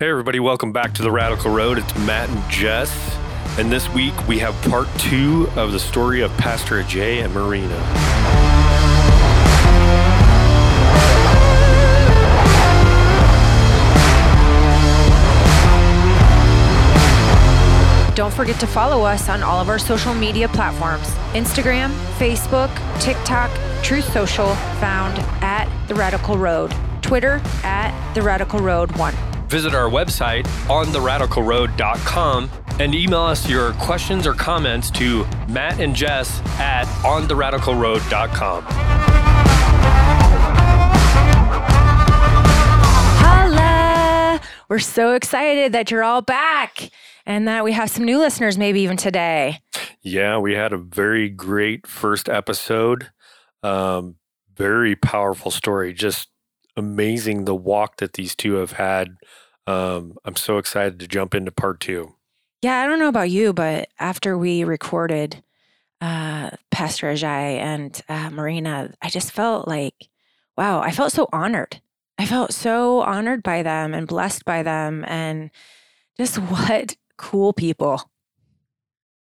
Hey, everybody, welcome back to the Radical Road. It's Matt and Jess. And this week we have part two of the story of Pastor Ajai and Maureena. Don't forget to follow us on all of our social media platforms Instagram, Facebook, TikTok, Truth Social, found at The Radical Road, Twitter at The Radical Road 1. Visit our website ontheradicalroad.com and email us your questions or comments to Matt and Jess at ontheradicalroad.com. Holla! We're so excited that you're all back and that we have some new listeners, maybe even today. Yeah, we had a very great first episode. Um, very powerful story. Just amazing the walk that these two have had. Um, I'm so excited to jump into part two. Yeah, I don't know about you, but after we recorded uh, Pastor Ajai and uh, Maureena, I just felt like, wow, I felt so honored. I felt so honored by them and blessed by them, and just what cool people.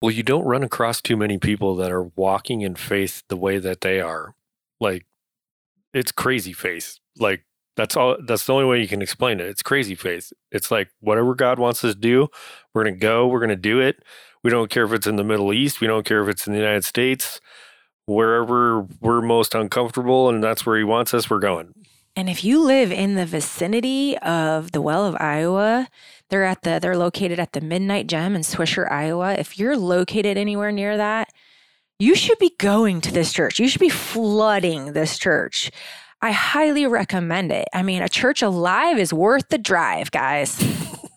Well, you don't run across too many people that are walking in faith the way that they are. Like, it's crazy faith. Like, that's all. That's the only way you can explain it. It's crazy faith. It's like whatever God wants us to do, we're gonna go. We're gonna do it. We don't care if it's in the Middle East. We don't care if it's in the United States. Wherever we're most uncomfortable, and that's where He wants us, we're going. And if you live in the vicinity of the Well of Iowa, they're at the they're located at the Midnight Gem in Swisher, Iowa. If you're located anywhere near that, you should be going to this church. You should be flooding this church. I highly recommend it. I mean, a church alive is worth the drive, guys.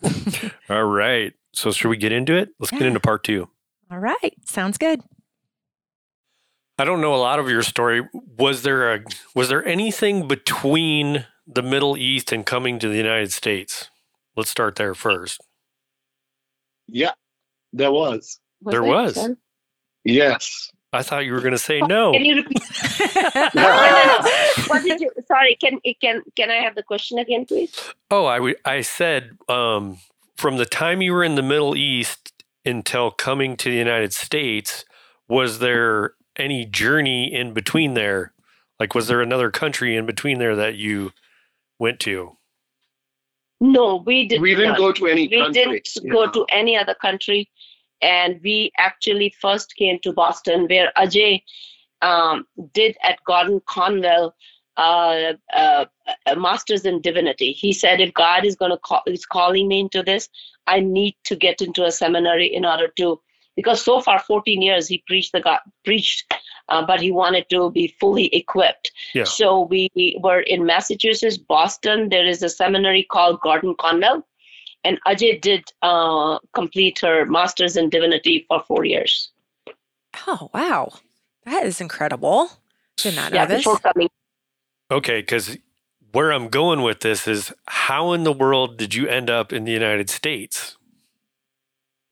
All right. So should we get into it? Let's get into part two. All right, sounds good. I don't know a lot of your story. Was there a was there anything between the Middle East and coming to the United States? Let's start there first. Yeah, there was. There was. Yes. I thought you were going to say no. Can you repeat? No, no, no. What did you? Sorry. Can can can I have the question again, please? Oh, I w- I said um, from the time you were in the Middle East until coming to the United States, was there any journey in between there? Like, was there another country in between there that you went to? No, we didn't. We didn't not. go to any We country. didn't go to any other country, and we actually first came to Boston, where Ajai um, did at Gordon Conwell uh, uh, a master's in divinity. He said, if God is going to call, is calling me into this, I need to get into a seminary in order to. Because so far, 14 years he preached the God preached, uh, but he wanted to be fully equipped. Yeah. So we were in Massachusetts, Boston. There is a seminary called Gordon Conwell and Ajai did uh, complete her master's in divinity for four years. Oh, wow. That is incredible. Did not know this. coming. Okay, because where I'm going with this is how in the world did you end up in the United States?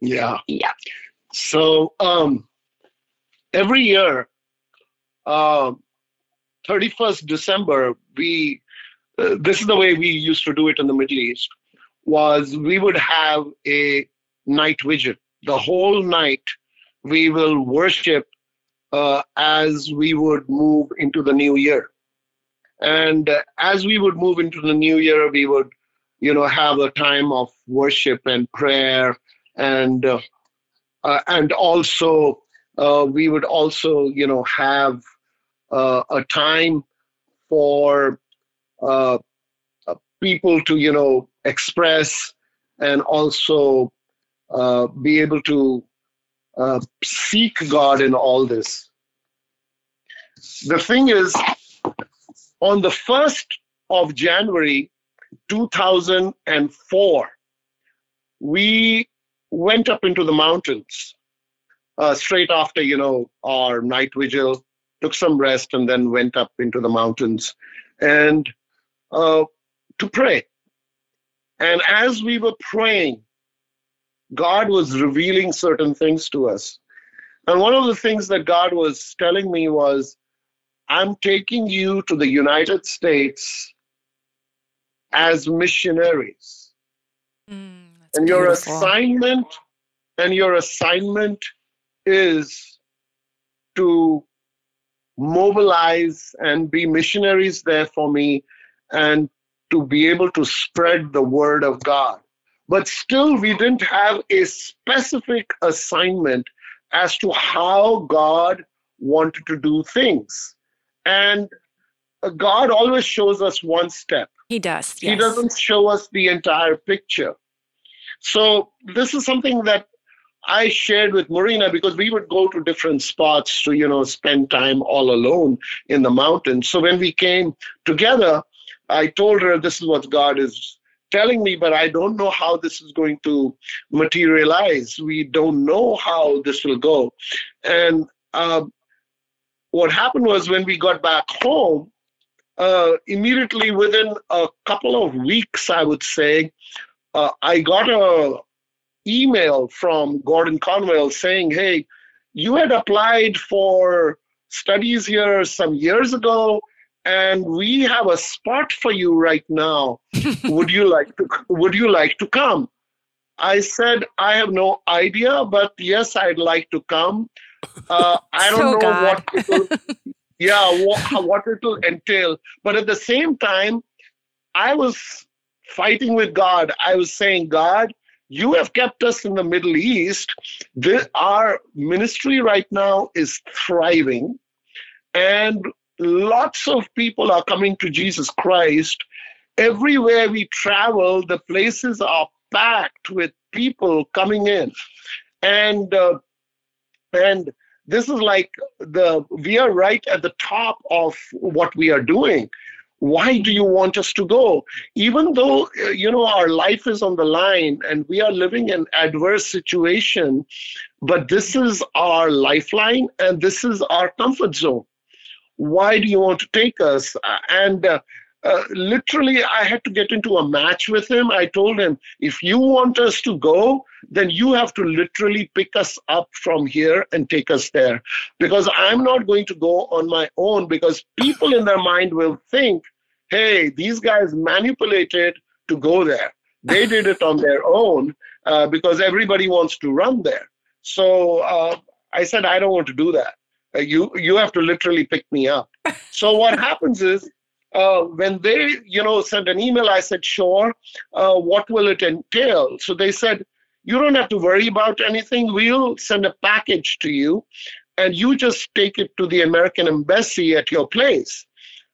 Yeah. Yeah. So um, every year, um, 31st December, we uh, this is the way we used to do it in the Middle East. Was we would have a night vigil. The whole night we will worship uh, as we would move into the new year. And uh, as we would move into the new year, we would, you know, have a time of worship and prayer and uh, uh, and also uh, we would also you know have uh, a time for people to you know express and also uh, be able to uh, seek God in all this. The thing is, on the first of January, 2004, we went up into the mountains uh, straight after you know our night vigil took some rest and then went up into the mountains and uh, to pray. And as we were praying god was revealing certain things to us. And one of the things that god was telling me was i'm taking you to the united states as missionaries. Mm, and your beautiful. assignment and your assignment is to mobilize and be missionaries there for me and to be able to spread the word of God. But still, we didn't have a specific assignment as to how God wanted to do things. And uh, God always shows us one step. He does. He doesn't show us the entire picture. So this is something that I shared with Maureena because we would go to different spots to, you know, spend time all alone in the mountains. So when we came together, I told her this is what God is telling me, but I don't know how this is going to materialize. We don't know how this will go. And um, what happened was when we got back home, uh, immediately within a couple of weeks, I would say, uh, I got a email from Gordon Conwell saying, "Hey, you had applied for studies here some years ago, and we have a spot for you right now. would you like to? Would you like to come?" I said, "I have no idea, but yes, I'd like to come. Uh, I don't So know God. what." It'll, yeah, what, what it'll entail. But at the same time, I was fighting with God. I was saying, God, you have kept us in the Middle East. The, our ministry right now is thriving, and lots of people are coming to Jesus Christ. Everywhere we travel, the places are packed with people coming in, and uh, and this is like the we are right at the top of what we are doing. Why do you want us to go? Even though uh, you know our life is on the line and we are living in adverse situation but this is our lifeline and this is our comfort zone why do you want to take us? Uh, and uh, uh, literally i had to get into a match with him. I told him if you want us to go then you have to literally pick us up from here and take us there. Because i'm not going to go on my own because people in their mind will think hey these guys manipulated to go there. They did it on their own uh, because everybody wants to run there so uh, i said i don't want to do that you you have to literally pick me up. So what happens is uh, when they you know sent an email i said sure uh, what will it entail? So they said you don't have to worry about anything. We'll send a package to you and you just take it to the american embassy at your place.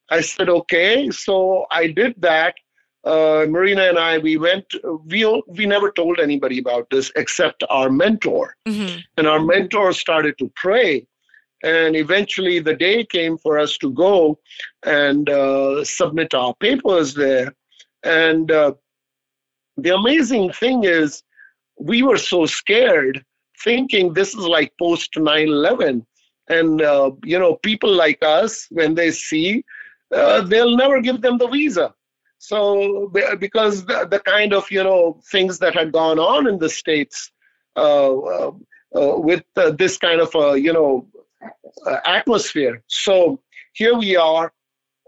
I said okay. So i did that. Uh, maureena and i we went we we never told anybody about this except our mentor. Mhm. and our mentor started to pray and eventually the day came for us to go and uh, submit our papers there. And uh, the amazing thing is we were so scared thinking this is like post 9-11 and uh, you know people like us when they see uh, they'll never give them the visa. So because the, the kind of you know things that had gone on in the states uh, uh, uh, with uh, this kind of you know uh, atmosphere so here we are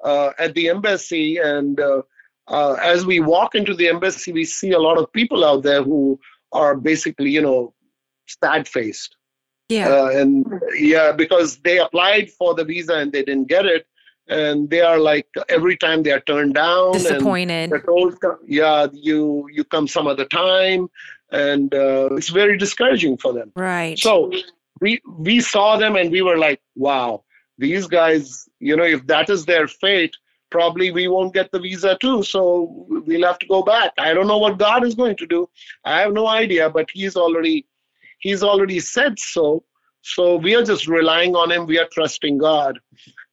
uh, at the embassy and uh, uh, as we walk into the embassy we see a lot of people out there who are basically you know sad faced Yeah. uh, and yeah because they applied for the visa and they didn't get it and they are like every time they are turned down and Disappointed. they're told yeah you you come some other time and uh, it's very discouraging for them Right. so we we saw them and we were like wow these guys you know if that is their fate probably we won't get the visa too. So we'll have to go back. I don't know what god is going to do. I have no idea but he's already he's already said so. So we are just relying on him. We are trusting god.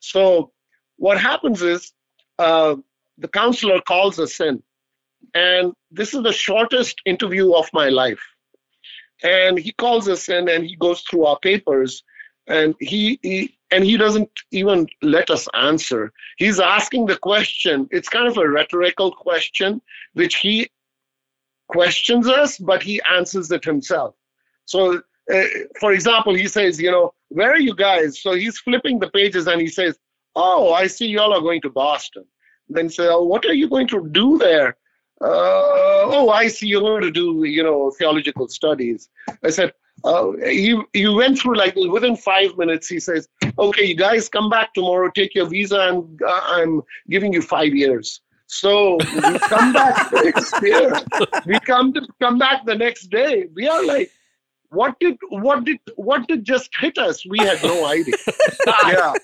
So what happens is uh, the counselor calls us in. And this is the shortest interview of my life and he calls us in and he goes through our papers and he, he and he doesn't even let us answer. He's asking the question. It's kind of a rhetorical question which he questions us but he answers it himself. So uh, for example he says you know where are you guys? So he's flipping the pages and he says oh i see y'all are going to boston. Then say oh, what are you going to do there oh, I see you're going to do, you know, theological studies. I said, uh, you, you went through like within five minutes, he says, okay, you guys come back tomorrow, take your visa, and uh, I'm giving you five years. So we come back next year. We come to come back the next day. We are like, what did what did what did just hit us? We had no idea. yeah.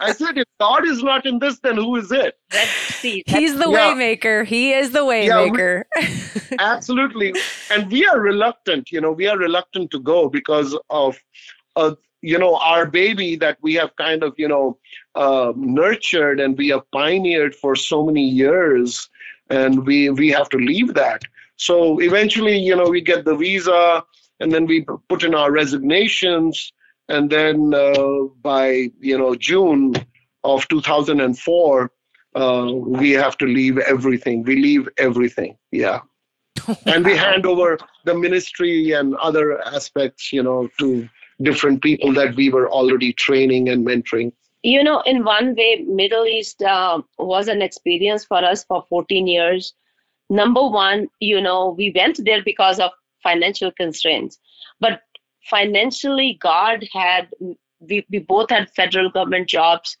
I said, if God is not in this, then who is it? Let's see. He's the Yeah. waymaker. He is the Yeah, waymaker. Absolutely. And we are reluctant, you know, we are reluctant to go because of, uh, you know, our baby that we have kind of, you know, uh, nurtured and we have pioneered for so many years, and we we have to leave that. So eventually, you know, we get the visa, and then we put in our resignations, and then uh, by you know June of 2004, uh, we have to leave everything. We leave everything. Yeah and we hand over the ministry and other aspects you know to different people that we were already training and mentoring you know in one way middle east uh, was an experience for us for 14 years number one you know we went there because of financial constraints but financially god had we, we both had federal government jobs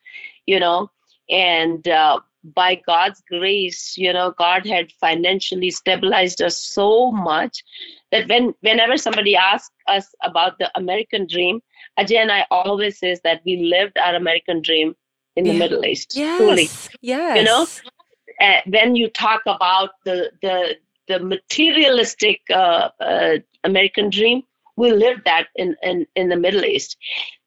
you know and uh, by god's grace you know god had financially stabilized us so much that when whenever somebody asks us about the american dream Ajai and I always says that we lived our American dream in the Yeah. Middle East. Truly, yes. Yes. know? uh, when you talk about the the the materialistic uh, uh, American dream, we lived that in, in in the Middle East.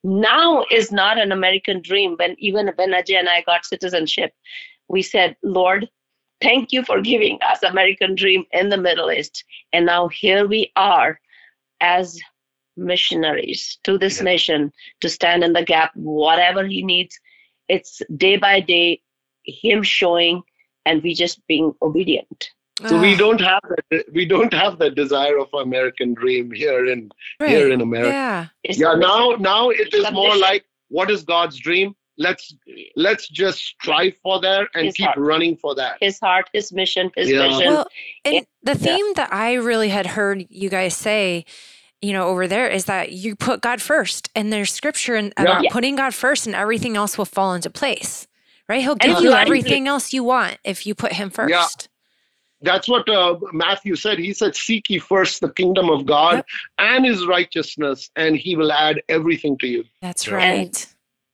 Now is not an American dream. When even when Ajai and I got citizenship, we said, Lord, thank you for giving us American dream in the Middle East, and now here we are as missionaries to this Yeah. nation to stand in the gap whatever he needs it's day by day him showing and we just being obedient so we don't have that we don't have that desire of american dream here in here in america Yeah. it's yeah now now it is more like what is god's dream let's let's just strive for that and His keep heart. running for that his heart his mission his Yeah. vision Well, and Yeah. the theme that I really had heard you guys say, you know, over there is that you put God first, and there's scripture in, about Yeah. putting God first, and everything else will fall into place. Right? He'll give And you you- everything else you want if you put Him first. Yeah. That's what uh, Matthew said. He said, Seek ye first the kingdom of God Yep. and his righteousness, and he will add everything to you. That's Yeah. right.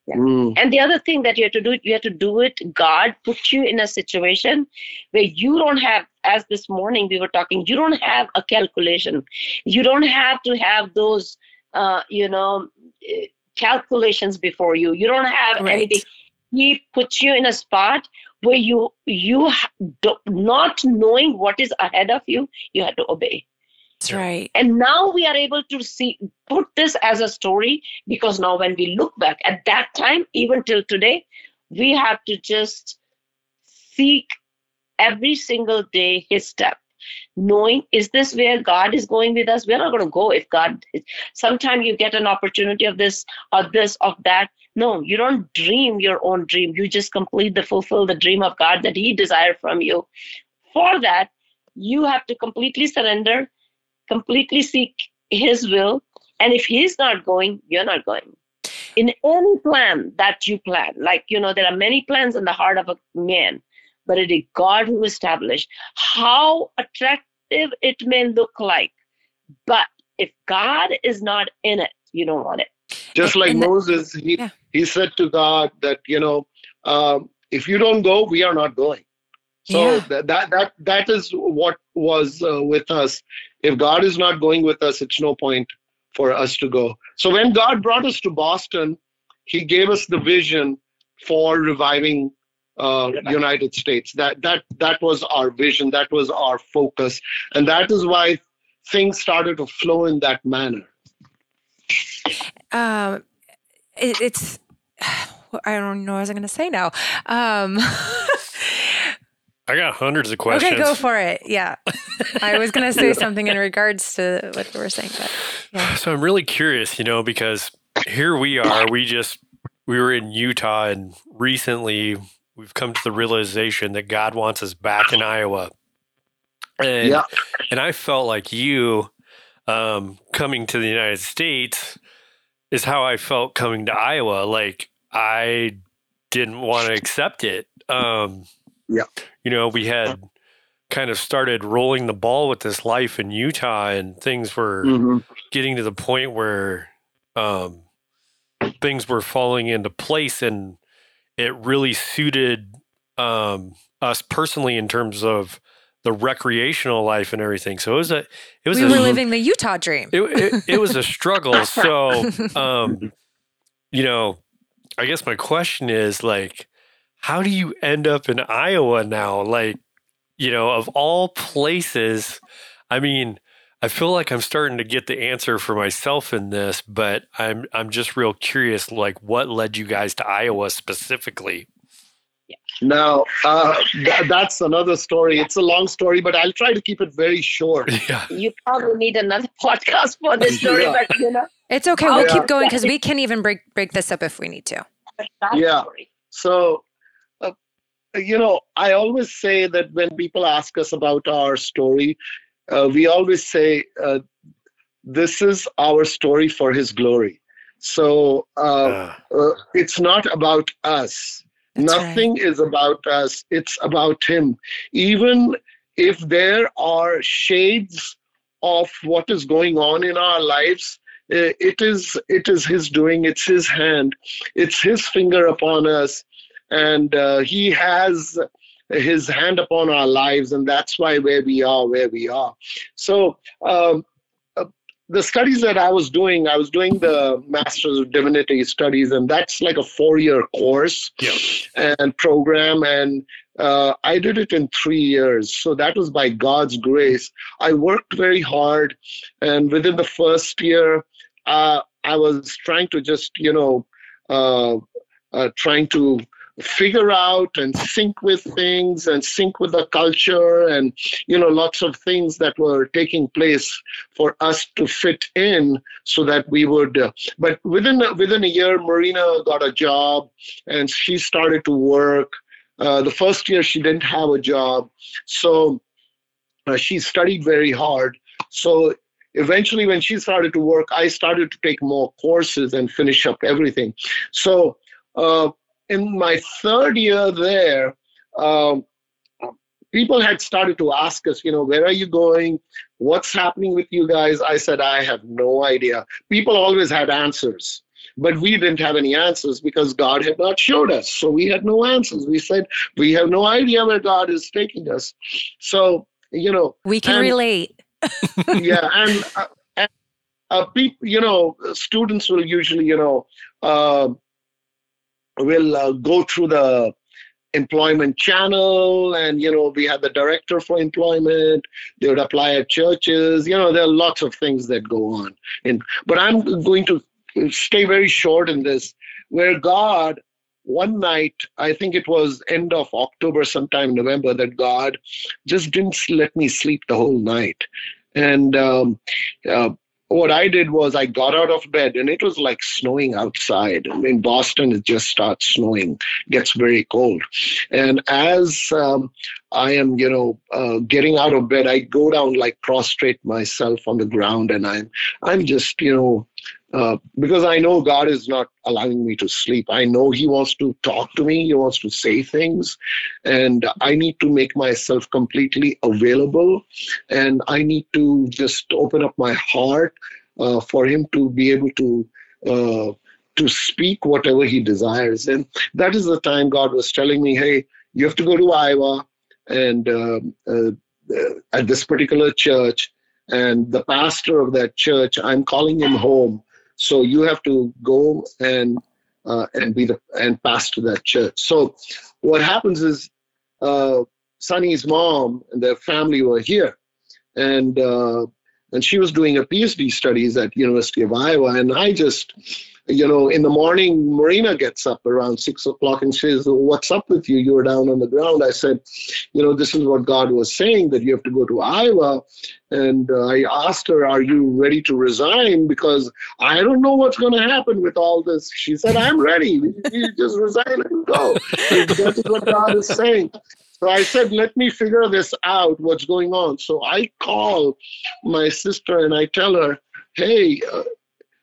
Yeah. Mm. and the other thing that you have to do you have to do it god put you in a situation where you don't have as this morning we were talking you don't have a calculation you don't have to have those uh, you know eh, calculations before you you don't have Right. anything he puts you in a spot where you you do, not knowing what is ahead of you you have to obey. That's right. and now we are able to see put this as a story because now when we look back at that time even till today we have to just seek every single day his step knowing is this where god is going with us? We're not going to go if god sometimes you get an opportunity of this or this of that. No you don't dream your own dream. You just complete the fulfill the dream of god that he desired from you. For that you have to completely surrender completely seek his will. And if he's not going you're not going. In any plan that you plan like you know there are many plans in the heart of a man but it is god who established how attractive it may look like but if god is not in it you don't want it Just like And the- Moses, he, Yeah. he said to God that, you know, um, if you don't go, we are not going. So Yeah. that, that that that is what was uh, with us. If God is not going with us, it's no point for us to go. So when God brought us to Boston, He gave us the vision for reviving uh, United States. That that that was our vision. That was our focus, and that is why things started to flow in that manner. Um, it, it's I don't know what I was going to say now. Um, I got hundreds of questions. okay, go for it. Yeah, I was going to say something in regards to what you were saying, but yeah. So I'm really curious, you know, because here we are. We just we were in Utah, and recently we've come to the realization that God wants us back in Iowa. And, Yeah. and I felt like you um, coming to the United States is how I felt coming to Iowa. Like I didn't want to accept it. Um, Yeah. You know, we had kind of started rolling the ball with this life in Utah, and things were Mhm. getting to the point where um, things were falling into place, and it really suited um, us personally in terms of the recreational life and everything. So it was a it was we a, were living the Utah dream. it, it, it was a struggle. So, um, you know, I guess my question is like, how do you end up in Iowa now? Like, you know, of all places, I mean, I feel like I'm starting to get the answer for myself in this, but I'm I'm just real curious, like, what led you guys to Iowa specifically? Now, uh, th- that's another story. It's a long story, but I'll try to keep it very short. Yeah, You probably need another podcast for this story, Yeah. but you know, It's okay. We'll Yeah. keep going because we can even break break this up if we need to. Yeah. So, uh, you know, I always say that when people ask us about our story, uh, we always say, uh, this is our story for his glory. So uh, Uh, uh, it's not about us. That's right. Nothing is about us. It's about him. Even if there are shades of what is going on in our lives, uh, it is it is his doing. It's his hand. It's his finger upon us, and uh, he has his hand upon our lives, and that's why where we are, where we are. So. Um, uh, the studies that I was doing, I was doing the Masters of Divinity studies, and that's like a four-year course yeah, and program and uh, i did it in three years so that was by god's grace i worked very hard and within the first year uh, i was trying to just you know uh, uh, trying to figure out and sync with things and sync with the culture and you know lots of things that were taking place for us to fit in so that we would uh, but within within a year maureena got a job and she started to work. Uh, the first year she didn't have a job, so uh, she studied very hard. So eventually, when she started to work, I started to take more courses and finish up everything. So uh, in my third year there, um, people had started to ask us, you know, where are you going? What's happening with you guys? I said, I have no idea. People always had answers but we didn't have any answers because God had not showed us. So we had no answers. We said, we have no idea where God is taking us. So, you know, We can And- relate. yeah, and, uh, and uh, people, you know, students will usually, you know, uh, will uh, go through the employment channel and you know we have the director for employment. They would apply at churches. You know there are lots of things that go on. And but i'm going to stay very short in this. Where god one night i think it was end of october sometime november that god just didn't let me sleep the whole night. And um, uh, what I did was I got out of bed and it was like snowing outside. In Boston, it just starts snowing, gets very cold. And as um, I am, you know, uh, getting out of bed, I go down like prostrate myself on the ground, and I'm, I'm just, you know, uh, because I know God is not allowing me to sleep. I know He wants to talk to me. He wants to say things, and I need to make myself completely available, and I need to just open up my heart uh, for Him to be able to. Uh, to speak whatever he desires. And that is the time God was telling me, hey, you have to go to Iowa and uh, uh, at this particular church. And the pastor of that church, I'm calling him home. So you have to go and uh, and be the and pastor that church. So what happens is uh, Sonny's mom and their family were here, and uh, and she was doing a PhD studies at University of Iowa, and I just you know, in the morning, Maureena gets up around six o'clock and says, What's up with you? You're down on the ground. I said, You know, this is what God was saying that you have to go to Iowa. And uh, I asked her, Are you ready to resign? Because I don't know what's going to happen with all this. She said, I'm ready. You just resign and go. That is what God is saying. So I said, let me figure this out, what's going on. So I call my sister and I tell her, hey, uh,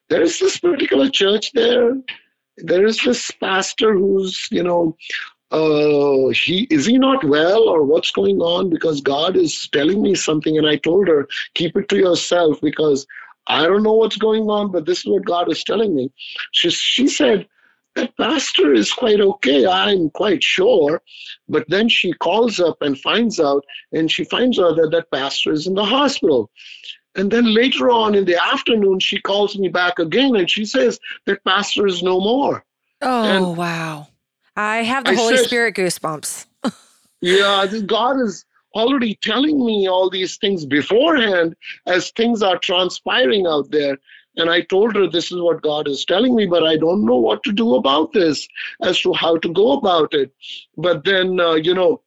there is this particular church there. There is this pastor who's, you know, uh, he is he not well or what's going on? Because God is telling me something, and I told her, keep it to yourself because I don't know what's going on, but this is what God is telling me. She she said, pastor is quite okay. I'm quite sure. But then she calls up and finds out, and she finds out that that pastor is in the hospital. And then later on in the afternoon, she calls me back again and she says that pastor is no more. Oh, And- wow. I have the I Holy said- Spirit goosebumps. Yeah, God is already telling me all these things beforehand as things are transpiring out there. And I told her this is what God is telling me, but I don't know what to do about this as to how to go about it. But then, uh, you know,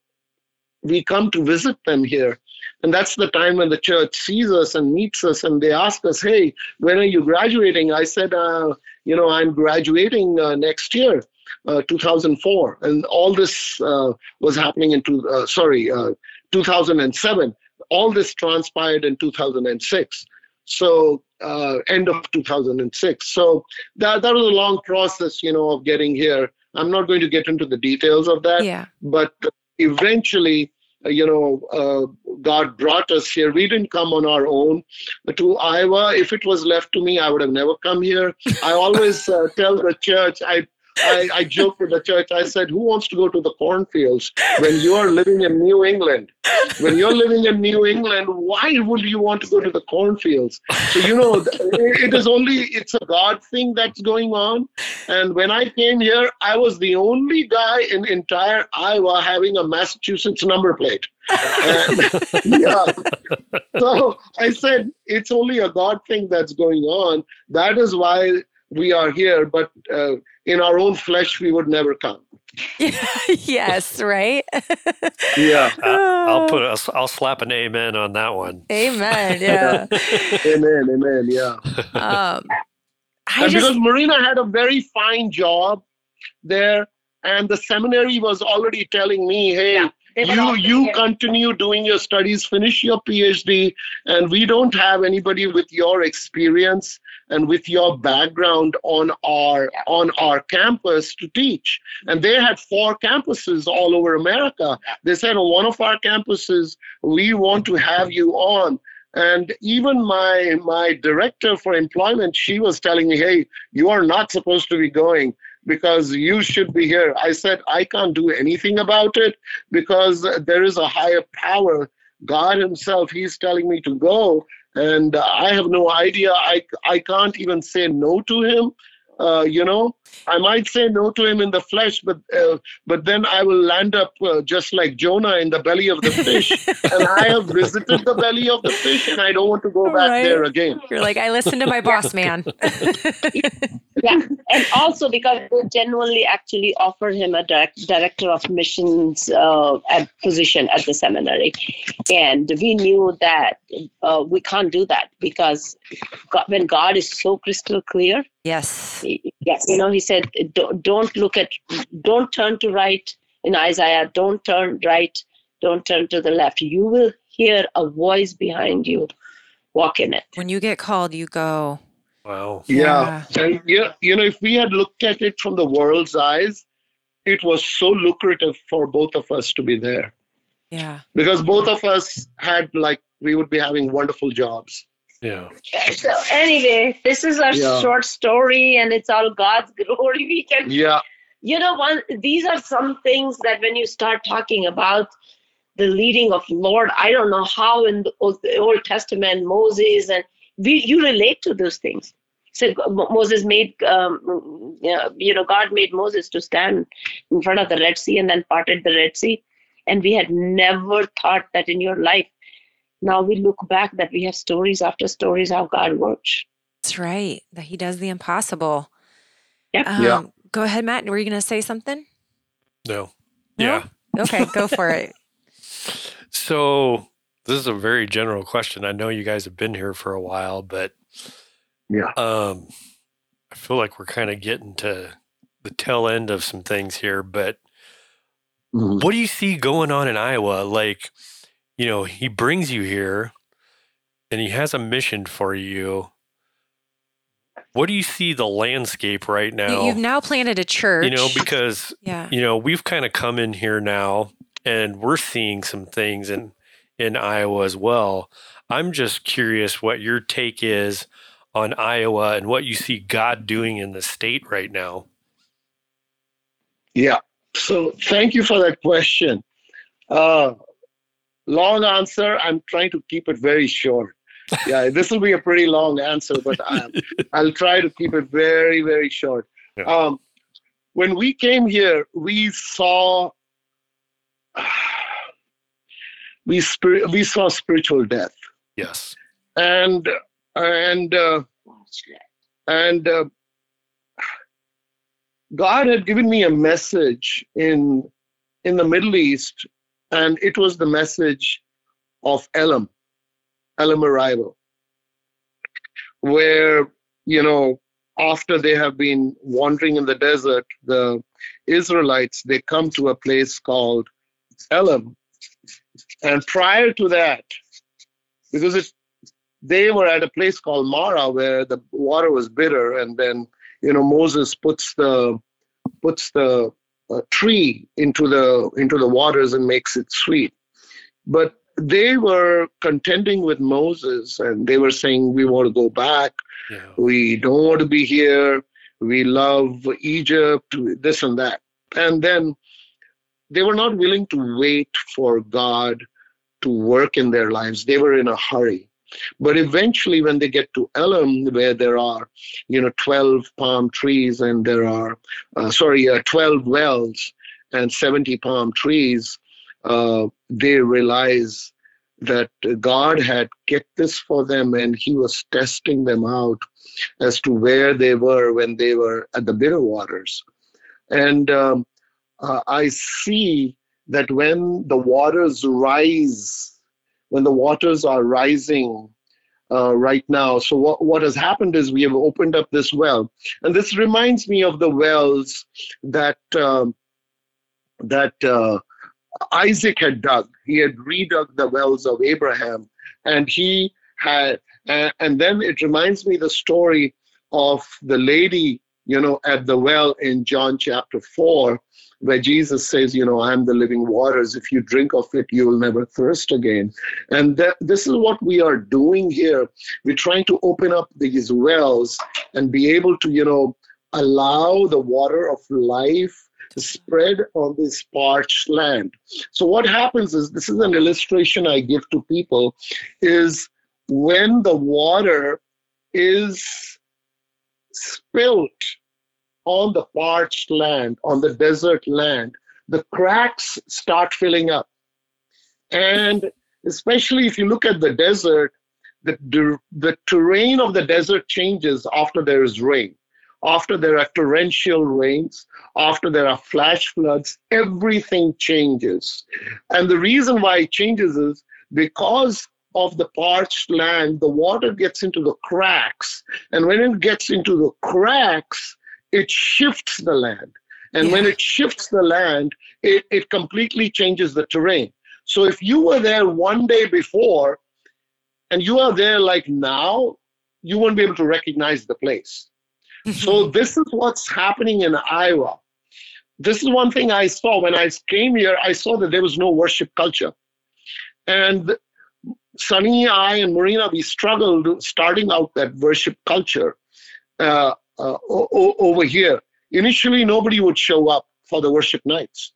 we come to visit them here. And that's the time when the church sees us and meets us and they ask us, hey, when are you graduating? I said, uh, you know, I'm graduating uh, next year, uh, 2004. And all this uh, was happening in, two, uh, sorry, uh, 2007. All this transpired in 2006. So uh, end of 2006. So that, that was a long process, you know, of getting here. I'm not going to get into the details of that Yeah. but eventually uh, you know uh, god brought us here we didn't come on our own to iowa if it was left to me i would have never come here i always uh, tell the church I, I i joke with the church i said who wants to go to the cornfields when you are living in new england when you're living in new england why would you want to go to the cornfields so you know it is only it's a god thing that's going on and when I came here, I was the only guy in entire Iowa having a Massachusetts number plate. And, yeah. So I said, it's only a God thing that's going on. That is why we are here. But uh, in our own flesh, we would never come. yes, right? Yeah. I- I'll put a, I'll slap an amen on that one. Amen. Yeah. Amen. Amen. Yeah. Um, I and just, because Maureena had a very fine job there, and the seminary was already telling me, hey, Yeah, you you it. continue doing your studies finish your phd and we don't have anybody with your experience and with your background on our on our campus to teach. And they had four campuses all over america. They said on one of our campuses we want to have you on. And even my my director for employment she was telling me hey you are not supposed to be going because you should be here. I said i can't do anything about it because there is a higher power. God himself he's telling me to go and i have no idea. I i can't even say no to him uh, you know i might say no to him in the flesh but uh, but then i will land up uh, just like jonah in the belly of the fish and i have visited the belly of the fish and i don't want to go back Right. there again you're like, I listened to my boss man. yeah, and also because they genuinely actually offered him a direct, director of missions uh, at position at the seminary, and we knew that uh, we can't do that because God, when God is so crystal clear, yes. Yes, you know, He said, don't, don't look at, don't turn to right in Isaiah, don't turn right, don't turn to the left. You will hear a voice behind you. Walk in it. When you get called, you go. Wow. Yeah. And yeah, you know, if we had looked at it from the world's eyes, it was so lucrative for both of us to be there Yeah. because both of us had like we would be having wonderful jobs. Yeah. So anyway, this is our Yeah. short story, and it's all God's glory. We can, Yeah. you know, one. These are some things that when you start talking about the leading of Lord, I don't know how in the Old, the Old Testament Moses and we you relate to those things. So Moses made, um, you know, God made Moses to stand in front of the Red Sea and then parted the Red Sea, and we had never thought that in your life. Now we look back that we have stories after stories how God works. That's right. That he does the impossible. Yep. Um, Yeah. Go ahead, Matt. Were you going to say something? No. No? Yeah. Okay, go for it. So this is a very general question. I know you guys have been here for a while, but Yeah. um, I feel like we're kind of getting to the tail end of some things here. But Mhm. What do you see going on in Iowa? Like, you know, he brings you here and he has a mission for you. What do you see the landscape right now? you've now planted a church. you know, because yeah. you know we've kind of come in here now and we're seeing some things in in Iowa as well. I'm just curious what your take is on Iowa and what you see God doing in the state right now. Yeah. So thank you for that question. Uh, long answer. I'm trying to keep it very short. Yeah, this will be a pretty long answer, but I, I'll try to keep it very, very short. Yeah. Um, when we came here, we saw we spir- we saw spiritual death, Yes. and and uh, and uh, God had given me a message in in the Middle East, and it was the message of Elim, Elim arrival, where you know after they have been wandering in the desert, the Israelites they come to a place called Elim, and prior to that, because it they were at a place called Marah where the water was bitter, and then you know Moses puts the puts the uh, tree into the into the waters and makes it sweet. But they were contending with Moses, and they were saying, "We want to go back. Yeah. We don't want to be here. We love Egypt. This and that." And then they were not willing to wait for God to work in their lives. They were in a hurry. But eventually, when they get to Elim, where there are, you know, 12 palm trees and there are, uh, sorry, uh, 12 wells and 70 palm trees, uh, they realize that God had kept this for them and He was testing them out as to where they were when they were at the bitter waters. And um, uh, I see that when the waters rise, when the waters are rising uh, right now. So what, what has happened is we have opened up this well, and this reminds me of the wells that um, that uh, Isaac had dug. He had redug the wells of Abraham, and he had, and, and then it reminds me the story of the lady, you know, at the well in John chapter four, where Jesus says, you know, I'm the living waters. If you drink of it, you will never thirst again. And that, this is what we are doing here. We're trying to open up these wells and be able to, you know, allow the water of life to spread on this parched land. So what happens is this is an illustration I give to people is when the water is spilt on the parched land, on the desert land, the cracks start filling up. And especially if you look at the desert, the, the, terrain of the desert changes after there is rain. After there are torrential rains, after there are flash floods, everything changes. And the reason why it changes is because of the parched land, the water gets into the cracks. And when it gets into the cracks, it shifts the land. And when it shifts the land, it, it completely changes the terrain. So if you were there one day before and you are there like now, you won't be able to recognize the place. So this is what's happening in Iowa. This is one thing I saw when I came here. I saw that there was no worship culture, and Sunny, I, and Maureena, we struggled starting out that worship culture uh, uh, o- over here. Initially, nobody would show up for the worship nights.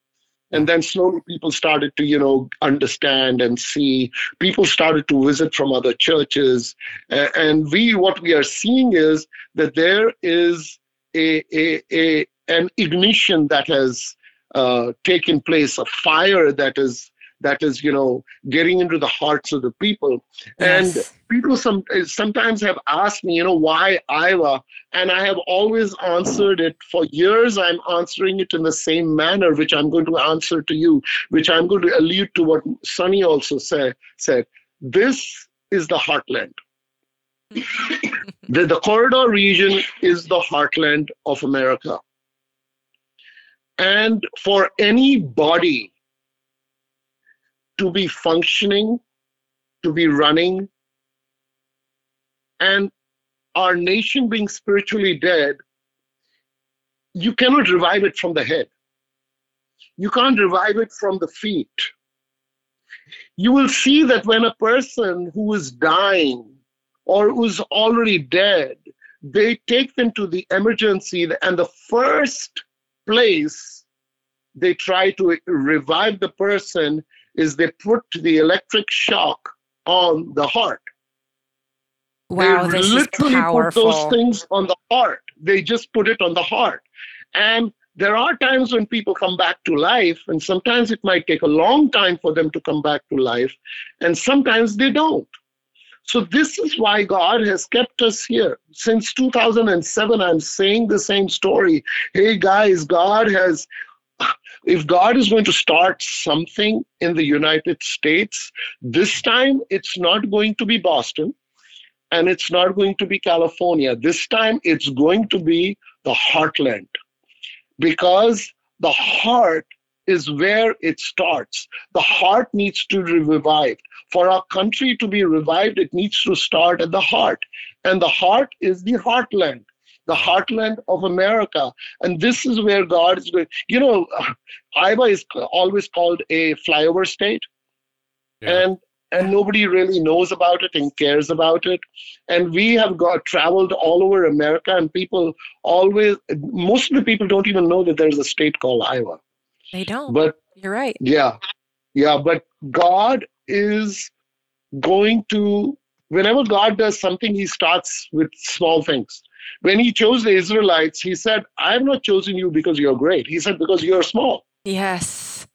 And then slowly people started to, you know, understand and see. People started to visit from other churches. And we, what we are seeing is that there is a, a, a an ignition that has uh, taken place, a fire that is that is, you know, getting into the hearts of the people. And people some sometimes have asked me, you know, why Iowa? And I have always answered it for years. I'm answering it in the same manner, which I'm going to answer to you, which I'm going to allude to what Sunny also said. Said this is the heartland. the, the corridor region is the heartland of America. And for any body to be functioning, to be running, and our nation being spiritually dead, you cannot revive it from the head. You can't revive it from the feet. You will see that when a person who is dying or who's already dead, they take them to the emergency, and the first place they try to revive the person is they put the electric shock on the heart. Wow, they this literally is powerful. put those things on the heart. They just put it on the heart. And there are times when people come back to life, and sometimes it might take a long time for them to come back to life, and sometimes they don't. So, this is why God has kept us here. Since 2007, I'm saying the same story. Hey, guys, God has, if God is going to start something in the United States, this time it's not going to be Boston and it's not going to be California. This time it's going to be the heartland because the heart is where it starts. The heart needs to be revived. For our country to be revived, it needs to start at the heart. And the heart is the heartland, the heartland of America. And this is where God is going. You know, Iowa is always called a flyover state. Yeah. And and nobody really knows about it and cares about it. And we have got traveled all over America, and people always, most of the people don't even know that there's a state called Iowa. They don't. But You're right. yeah, yeah, but God is going to, whenever God does something, he starts with small things. When he chose the Israelites, he said, I have not chosen you because you're great. He said, because you're small. Yes.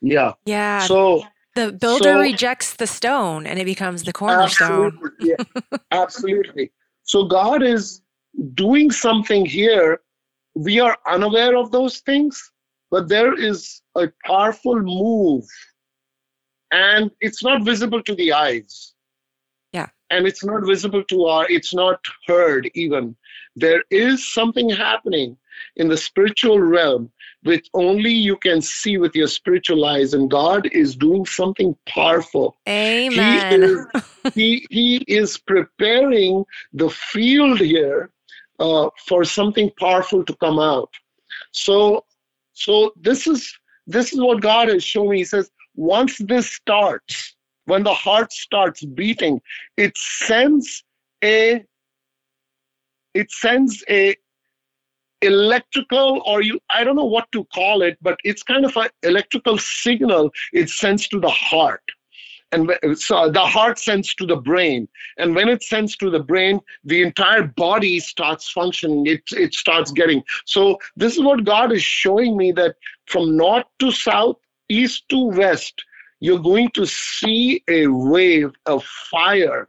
Yeah. Yeah. So the builder so- rejects the stone and it becomes the cornerstone. Absolutely. Yeah, absolutely. So God is doing something here. We are unaware of those things, but there is a powerful move, and it's not visible to the eyes. Yeah. And it's not visible to our, it's not heard even. There is something happening in the spiritual realm which only you can see with your spiritual eyes, and God is doing something powerful. Amen. He is, he, he is preparing the field here uh, for something powerful to come out. So, so this is this is what God has shown me. He says, once this starts, when the heart starts beating, it sends a it sends a electrical or you i don't know what to call it but it's kind of an electrical signal it sends to the heart. And so the heart sends to the brain. And when it sends to the brain the entire body starts functioning. It, it starts getting. So this is what god is showing me that from north to south east to west you're going to see a wave of fire.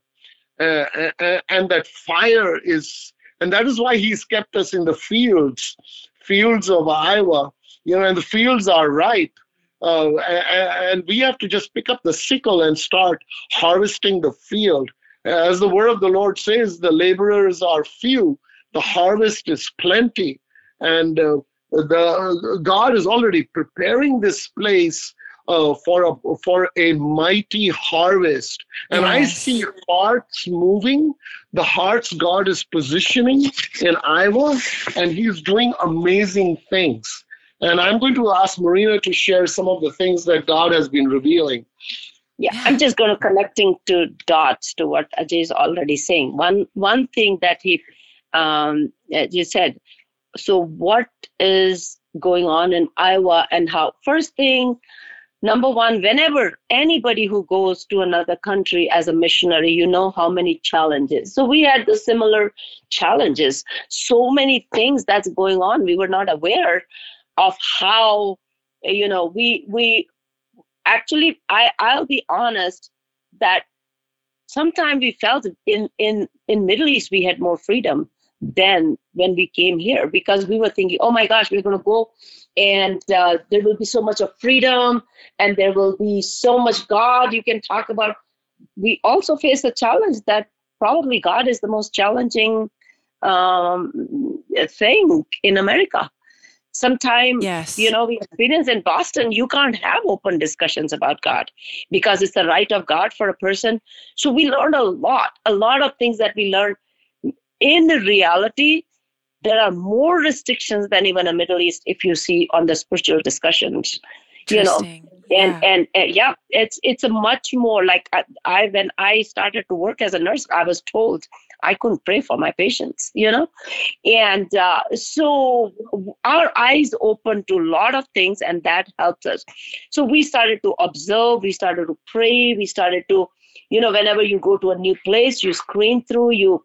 Uh, uh, and that fire is and that is why he's kept us in the fields fields of iowa you know and the fields are ripe. Uh, and we have to just pick up the sickle and start harvesting the field. As the word of the lord says the laborers are few the harvest is plenty. And uh, the god is already preparing this place uh, for a for a mighty harvest and i see hearts moving the hearts God is positioning in Iowa, and He's doing amazing things. And I'm going to ask Maureena to share some of the things that God has been revealing. Yeah, I'm just going to connecting to dots to what Ajai is already saying. One one thing that he, um, as you said. So what is going on in Iowa and how? First thing, number one, whenever anybody who goes to another country as a missionary, you know how many challenges. So we had the similar challenges. So many things that's going on. We were not aware of how, you know, we we actually I I'll be honest that sometimes we felt in in in Middle East we had more freedom than when we came here because we were thinking, oh my gosh, we're to go and uh, there will be so much of freedom and there will be so much God you can talk about. We also face the challenge that probably God is the most challenging um, thing in America. Sometimes, Yes. you know, we experience in Boston, you can't have open discussions about God because it's the right of God for a person. So we learned a lot, a lot of things that we learned. In reality, there are more restrictions than even a Middle East if you see on the spiritual discussions. You know, and Yeah. and uh, yeah it's it's a much more like I, I when i started to work as a nurse i was told i couldn't pray for my patients you know and uh, so our eyes open to a lot of things and that helps us so we started to observe we started to pray we started to you know whenever you go to a new place you screen through you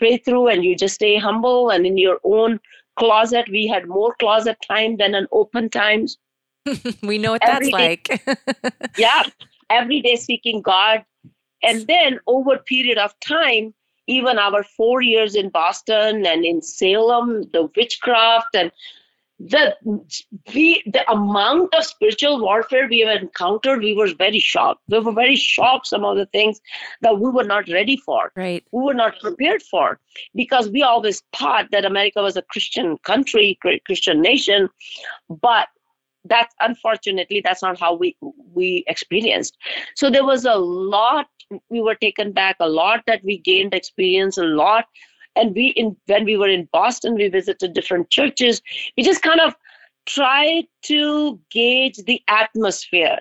pray through and you just stay humble and in your own closet. We had more closet time than an open times we know what that's every day- like. yeah every day seeking god. And then over period of time even our four years in boston and in salem the witchcraft and the we the amount of spiritual warfare we have encountered we were very shocked we were very shocked some of the things that we were not ready for right. we were not prepared for because we always thought that America was a Christian country, Christian nation, but that's unfortunately that's not how we we experienced. So there was a lot we were taken back, a lot that we gained experience, a lot. And we in when we were in Boston, we visited different churches. We just kind of tried to gauge the atmosphere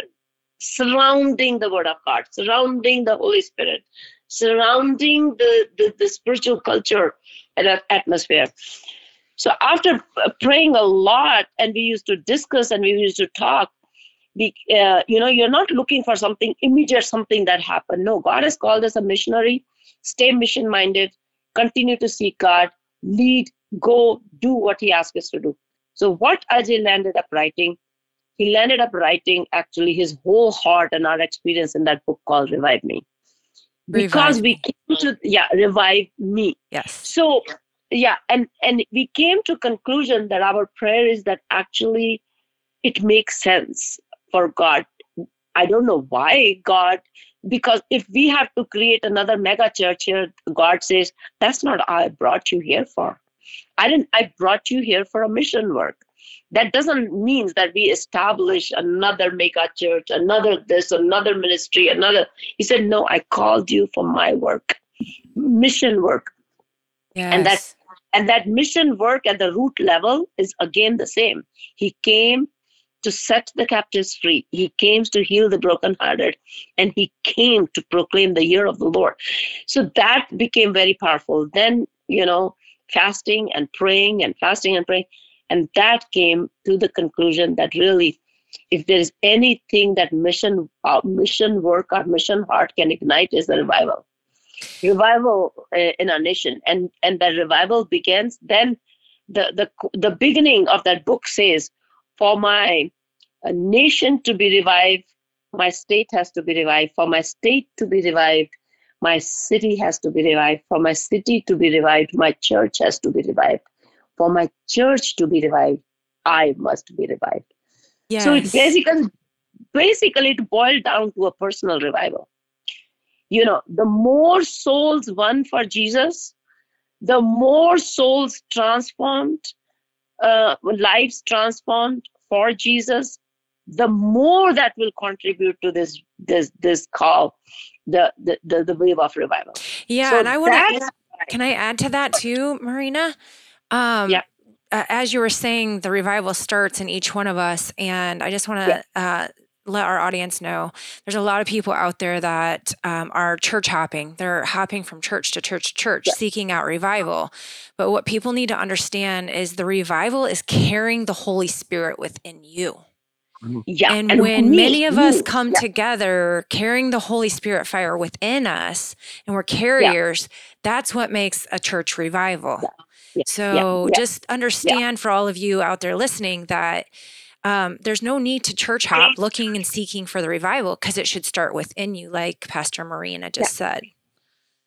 surrounding the word of God, surrounding the Holy Spirit, surrounding the, the, the spiritual culture and atmosphere. So after praying a lot, and we used to discuss and we used to talk, we, uh, you know, you're not looking for something immediate, something that happened. No, God has called us a missionary. Stay mission minded, continue to seek God, lead, go, do what He asks us to do. So, what Ajai landed up writing, he landed up writing actually his whole heart and our experience in that book called Revive Me. Because we came to, yeah, revive me Yes. so yeah and and we came to conclusion that our prayer is that actually it makes sense for god i don't know why god because if we have to create another mega church here god says that's not i brought you here for i didn't i brought you here for a mission work that doesn't mean that we establish another mega church another this another ministry another he said no i called you for my work mission work Yes. And that's- and that mission work at the root level is again the same. He came to set the captives free. He came to heal the brokenhearted, and he came to proclaim the year of the Lord. So that became very powerful. Then, you know, fasting and praying and fasting and praying. And that came to the conclusion that really, if there is anything that mission, uh, mission work or mission heart can ignite, is the revival revival uh, in our nation and and that revival begins then the the the beginning of that book says for my uh, nation to be revived my state has to be revived for my state to be revived my city has to be revived for my city to be revived my church has to be revived for my church to be revived i must be revived yes. so it basically basically it boiled down to a personal revival. You know, the more souls won for Jesus, the more souls transformed, uh, lives transformed for Jesus, the more that will contribute to this this this call, the the the, the wave of revival. yeah, So and I want to Can I add to that too, Maureena? Um, Yeah. uh, as you were saying, the revival starts in each one of us, and I just want to uh, let our audience know there's a lot of people out there that um, are church hopping. They're hopping from church to church to church, Yeah. seeking out revival. But what people need to understand is the revival is carrying the Holy Spirit within you. yeah, and, when me- many of us come yeah. together carrying the Holy Spirit fire within us and we're carriers, that's what makes a church revival. yeah, So yeah. just understand for all of you out there listening that um, there's no need to church hop looking and seeking for the revival because it should start within you, like Pastor Maureena just said.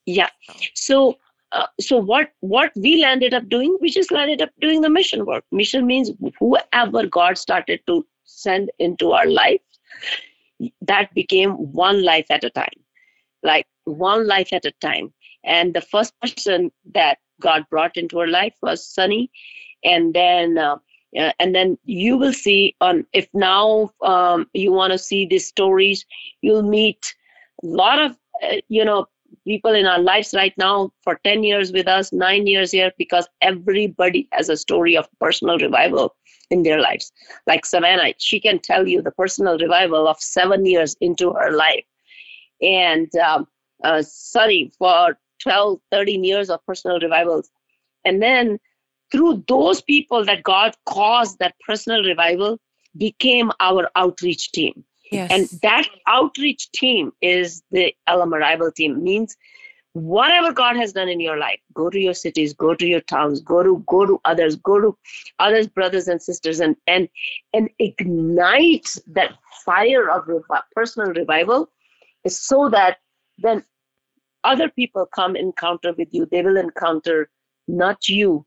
Yeah. So, uh, so what what we landed up doing, we just landed up doing the mission work. Mission means whoever God started to send into our life, that became one life at a time, like one life at a time. And the first person that God brought into our life was Sunny, and then uh, Yeah, and then you will see on if now um, you want to see these stories, you'll meet a lot of uh, you know people in our lives right now for 10 years with us, nine years here, because everybody has a story of personal revival in their lives. Like Savannah, she can tell you the personal revival of seven years into her life. And um, uh, Sunny for 12, 13 years of personal revivals. And then through those people that God caused that personal revival became our outreach team. Yes. And that outreach team is the Elim Arrival team. Means whatever God has done in your life, go to your cities, go to your towns, go to go to others, go to others, brothers and sisters, and and and ignite that fire of revi- personal revival, is so that then other people come encounter with you. They will encounter not you,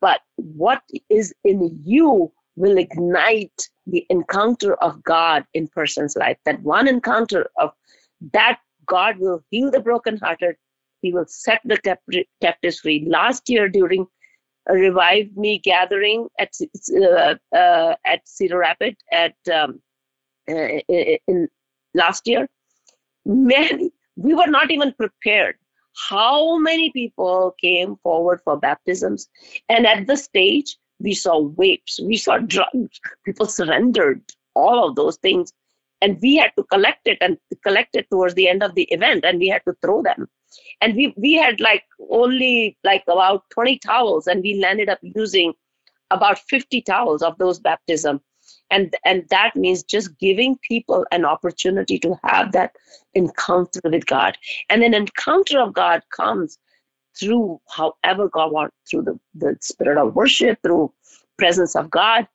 but what is in you will ignite the encounter of God in person's life. That one encounter of that God will heal the brokenhearted. He will set the captives free. Last year during a Revive Me gathering at uh, uh, at Cedar Rapid at um, uh, in last year, many we were not even prepared. How many people came forward for baptisms, and at the stage we saw vapes, we saw drugs, people surrendered, all of those things. And we had to collect it and collect it towards the end of the event, and we had to throw them. And we, we had like only like about 20 towels, and we landed up using about 50 towels of those baptism. And, and that means just giving people an opportunity to have that encounter with God. And an encounter of God comes through however God wants, through the, the spirit of worship, through presence of God.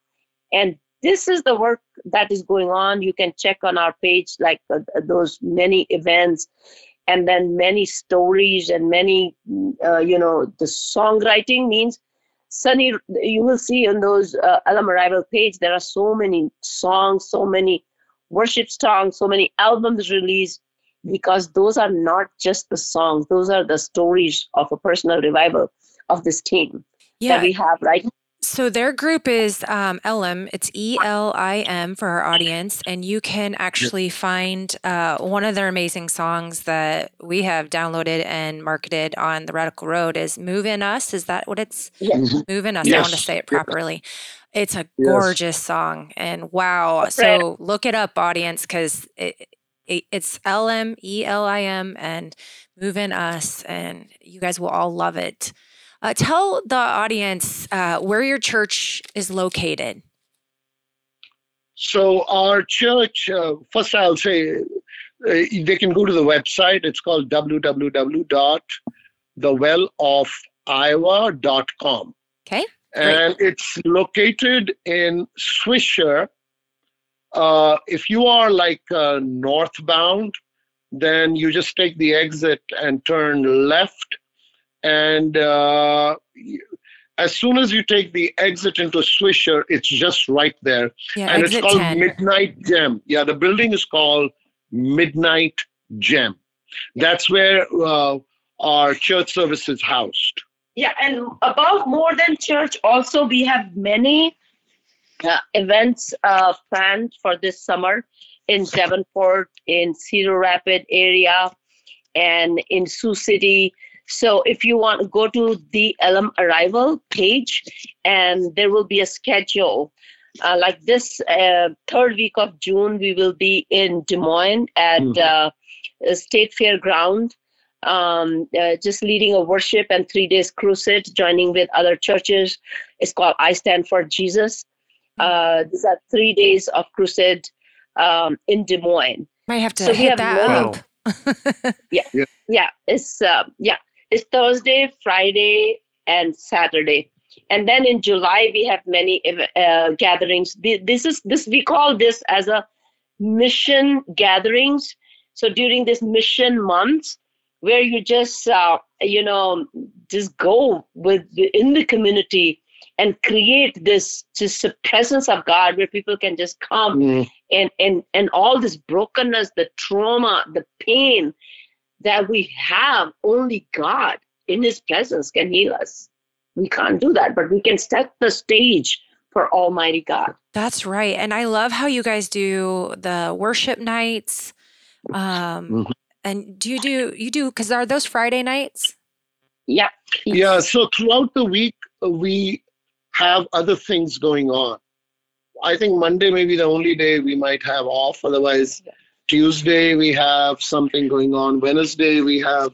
And this is the work that is going on. You can check on our page, like uh, those many events and then many stories and many, uh, you know, the songwriting means Sunny, you will see on those uh, Elim Arrival page, there are so many songs, so many worship songs, so many albums released because those are not just the songs, those are the stories of a personal revival of this team yeah. that we have right so their group is um, Elim. It's E L I M for our audience, and you can actually find uh, one of their amazing songs that we have downloaded and marketed on the Radical Road is "Move in Us." Is that what it's? Yes. Move in Us. Yes. I want to say it properly. It's a gorgeous yes. song, and wow! So look it up, audience, because it, it's L M E L I M and Move in Us, and you guys will all love it. Uh, tell the audience uh, where your church is located. So, our church, uh, first I'll say uh, they can go to the website. It's called www.thewellofiowa.com. Okay. And it's located in Swisher, uh, if you are like uh, northbound, then you just take the exit and turn left. And uh, as soon as you take the exit into Swisher, it's just right there. Yeah, and it's called 10. Midnight Gem. Yeah, the building is called Midnight Gem. That's where uh, our church service is housed. Yeah, and above more than church, also we have many uh, events uh, planned for this summer in Davenport, in Cedar Rapid area, and in Sioux City. So if you want to go to the Elim Arrival page, and there will be a schedule. Uh, like this uh, third week of June, we will be in Des Moines at mm-hmm. State Fairground, um, uh, just leading a worship and three days crusade, joining with other churches. It's called I Stand for Jesus. Uh, these are three days of crusade um, in Des Moines. Might have to so hit that up. yeah, yeah, yeah. It's uh, yeah, it's Thursday, Friday, and Saturday, and then in July we have many uh, gatherings. This is this we call this as a mission gatherings. So during this mission month, where you just uh, you know just go with in the community and create this just a presence of God where people can just come mm. and and and all this brokenness, the trauma, the pain that we have, only God in His presence can heal us. We can't do that, but we can set the stage for Almighty God. That's right. And I love how you guys do the worship nights. Um, Mhm. And do you do, you do, because are those Friday nights? Yeah. Yeah, so throughout the week, uh, we have other things going on. I think Monday may be the only day we might have off. Otherwise, Yeah. Tuesday we have something going on. Wednesday we have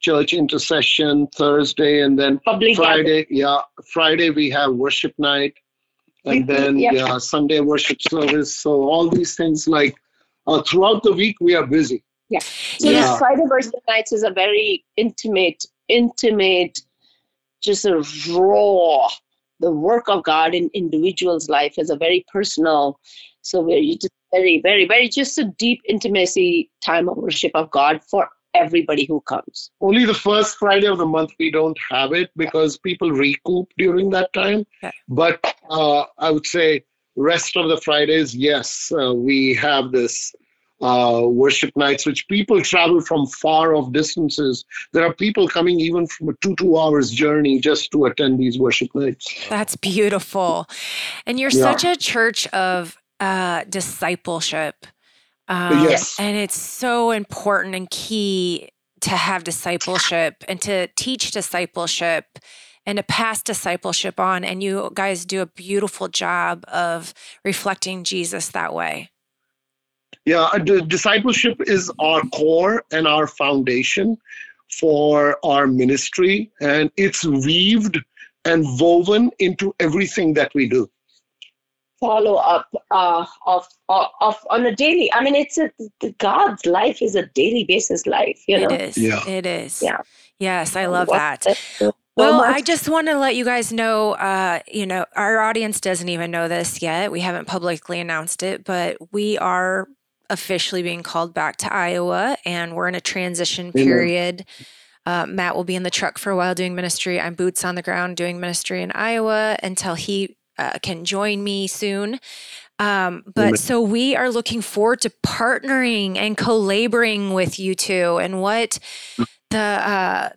church intercession. Thursday and then Public gathering. Friday, yeah, Friday we have worship night, and then yeah. yeah, Sunday worship service. So all these things like uh, throughout the week we are busy. Yeah. So Yeah. this Friday worship nights is a very intimate, intimate, just a raw. The work of God in individual's life is a very personal. So very just very, very, very just a deep intimacy time of worship of God for everybody who comes. Only the first Friday of the month we don't have it because people recoup during that time. Okay. But uh, I would say rest of the Fridays, yes, uh, we have this uh, worship nights, which people travel from far off distances. There are people coming even from a two two hours journey just to attend these worship nights. That's beautiful. And you're Yeah. such a church of uh, discipleship. Um, Yes. And it's so important and key to have discipleship and to teach discipleship and to pass discipleship on. And you guys do a beautiful job of reflecting Jesus that way. Yeah, uh, d- discipleship is our core and our foundation for our ministry, and it's weaved and woven into everything that we do. Follow up uh, of, of of on a daily. I mean, it's a God's life is a daily basis life. You know. It is. Yeah. It is. Yeah. Yes, I love What- that. so Well, much. I just want to let you guys know, uh, you know, our audience doesn't even know this yet. We haven't publicly announced it, but we are officially being called back to Iowa and we're in a transition Amen. period. Uh, Matt will be in the truck for a while doing ministry. I'm boots on the ground doing ministry in Iowa until he uh, can join me soon. Um, but so we are looking forward to partnering and co-laboring with you two and what the uh,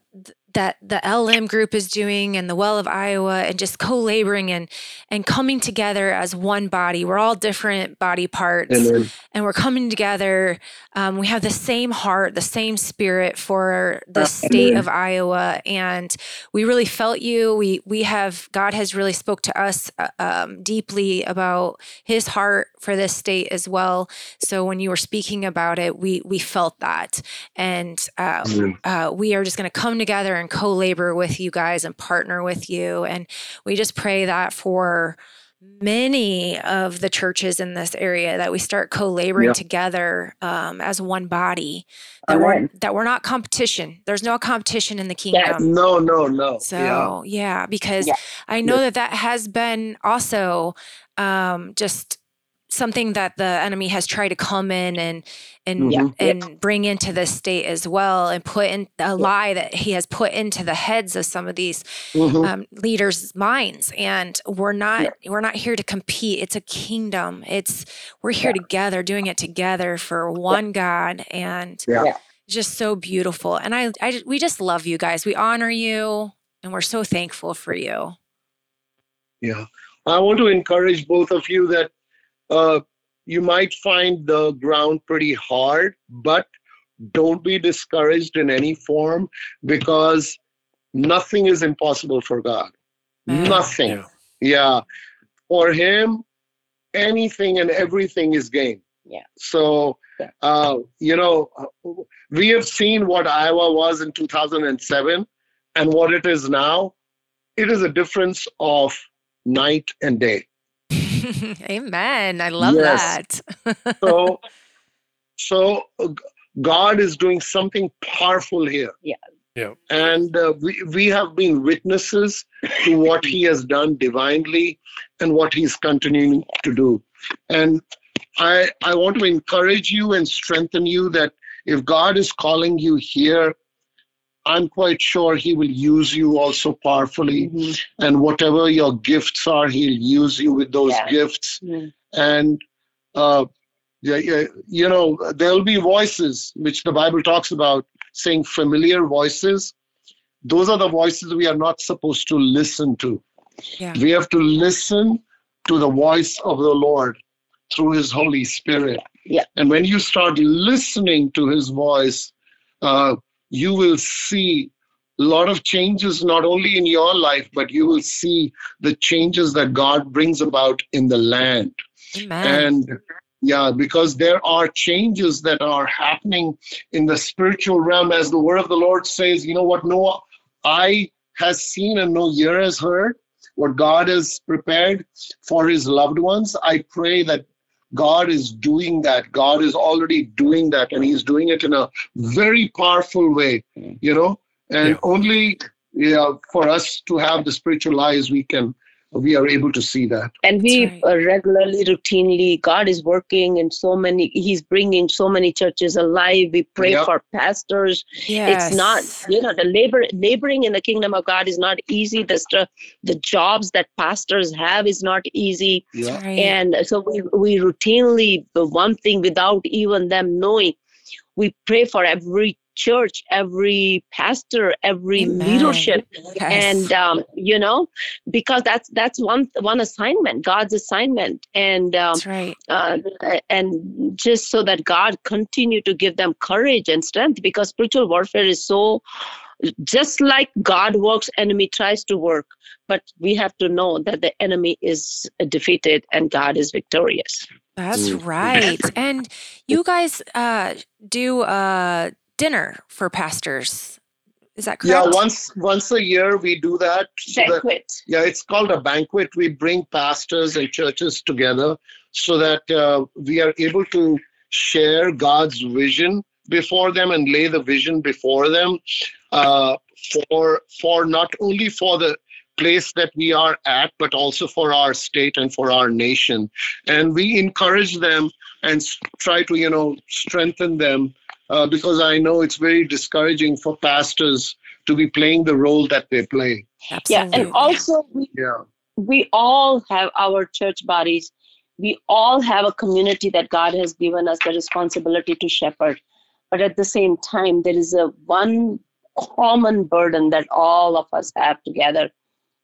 that the LM group is doing and the Well of Iowa and just co-laboring and and coming together as one body. We're all different body parts And and we're coming together. Um, we have the same heart, the same spirit for the state of Iowa, and we really felt you. We we have God has really spoke to us uh, um, deeply about His heart for this state as well. So when you were speaking about it, we we felt that, and uh, uh, we are just going to come together and co-labor with you guys and partner with you, and we just pray that for many of the churches in this area that we start co-laboring Yeah. together um, as one body that we're, that we're not competition there's no competition in the Yes. kingdom no, no, no. so yeah, because Yeah. I know that that has been also um, just something that the enemy has tried to come in and and Yeah. and bring into this state as well, and put in a lie that he has put into the heads of some of these yeah. Mhm. um, leaders' minds. And we're not we're not here to compete. It's a kingdom. It's we're here together, doing it together for one God, and Yeah. Yeah. just so beautiful. And I, I we just love you guys. We honor you, and we're so thankful for you. Yeah. I want to encourage both of you that uh, you might find the ground pretty hard, but don't be discouraged in any form because nothing is impossible for God. Amen. Nothing. Yeah. Yeah. For Him, anything and everything is game. Yeah. So, uh, you know, we have seen what Iowa was in 2007 and what it is now. It is a difference of night and day. Amen. I love Yes. that. So, so uh, God is doing something powerful here. Yeah. Yeah. And uh, we, we have been witnesses to what He has done divinely and what He's continuing to do. And I, I want to encourage you and strengthen you that if God is calling you here, I'm quite sure He will use you also powerfully. Mhm. And whatever your gifts are, He'll use you with those Yeah. gifts Mhm. and uh, you know there'll be voices which the bible talks about saying familiar voices those are the voices we are not supposed to listen to Yeah. we have to listen to the voice of the Lord through His Holy Spirit. Yeah. And when you start listening to His voice, uh, you will see a lot of changes, not only in your life, but you will see the changes that God brings about in the land. Amen. And yeah, because there are changes that are happening in the spiritual realm, as the word of the Lord says, you know what, no eye has seen and no ear has heard what God has prepared for his loved ones. I pray that God is doing that. God is already doing that, and He's doing it in a very powerful way, you know. And Yeah. only yeah, for us to have the spiritual eyes, we can we are able to see that. and we That's uh, regularly routinely god is working in so many he's bringing so many churches alive we pray Yep. for pastors yes. it's not you know the labor laboring in the kingdom of god is not easy the str- the jobs that pastors have is not easy Yeah. Right. and so we we routinely the one thing without even them knowing we pray for every church every pastor every Amen. leadership Yes. and um, you know because that's that's one one assignment god's assignment and um, That's right. uh, and just so that god continue to give them courage and strength because spiritual warfare is so just like god works enemy tries to work but we have to know that the enemy is defeated and god is victorious That's Mm. right. And you guys uh, do uh, dinner for pastors. Is that correct? Yeah, once once a year we do that. So that banquet yeah, it's called a banquet. We bring pastors and churches together so that uh, we are able to share God's vision before them and lay the vision before them uh, for for not only for the place that we are at, but also for our state and for our nation. And we encourage them and try to you know strengthen them uh, because I know it's very discouraging for pastors to be playing the role that they play. Absolutely. Yeah and also we Yeah. we all have our church bodies. We all have a community that God has given us the responsibility to shepherd. But at the same time, there is a one common burden that all of us have together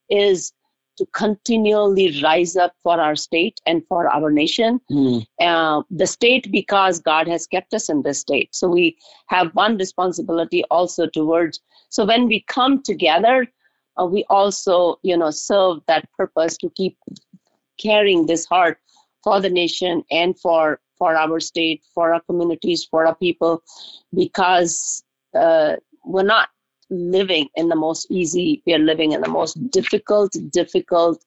is to continually rise up for our state and for our nation. Uh, the state because God has kept us in this state. So we have one responsibility also towards. So when we come together, uh, we also you know serve that purpose to keep carrying this heart for the nation and for for our state for our communities for our people because uh, we're not living in the most easy we are living in the most difficult difficult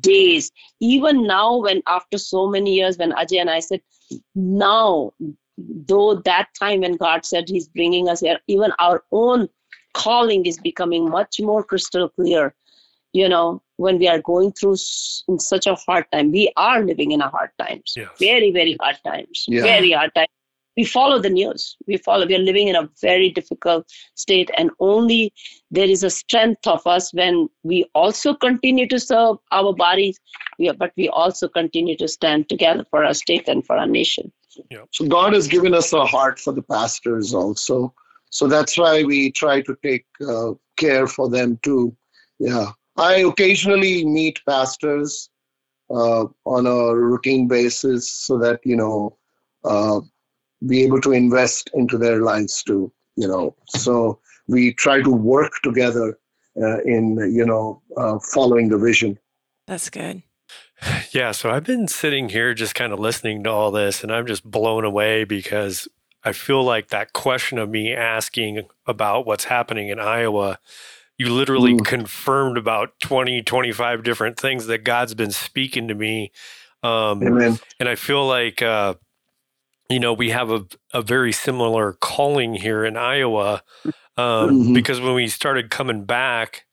days. Even now when after so many years when ajai and i said now though that time when god said he's bringing us here even our own calling is becoming much more crystal clear you know when we are going through in such a hard time. We are living in a hard times. Yes. very very hard times. Yeah. very hard times we follow the news we follow we are living in a very difficult state and only there is a strength of us when we also continue to serve our bodies we are, but we also continue to stand together for our state and for our nation So God has given us a heart for the pastors also. So that's why we try to take uh, care for them too. Yeah. I occasionally meet pastors uh, on a routine basis so that, you know, uh, be able to invest into their lives too, you know. So we try to work together uh, in, you know, uh, following the vision. That's good. Yeah, so I've been sitting here just kind of listening to all this, and I'm just blown away because I feel like that question of me asking about what's happening in Iowa, you literally Mm. confirmed about 20, 25 different things that God's been speaking to me. Um, Amen. and I feel like, uh, you know, we have a, a very similar calling here in Iowa um, Mhm. because when we started coming back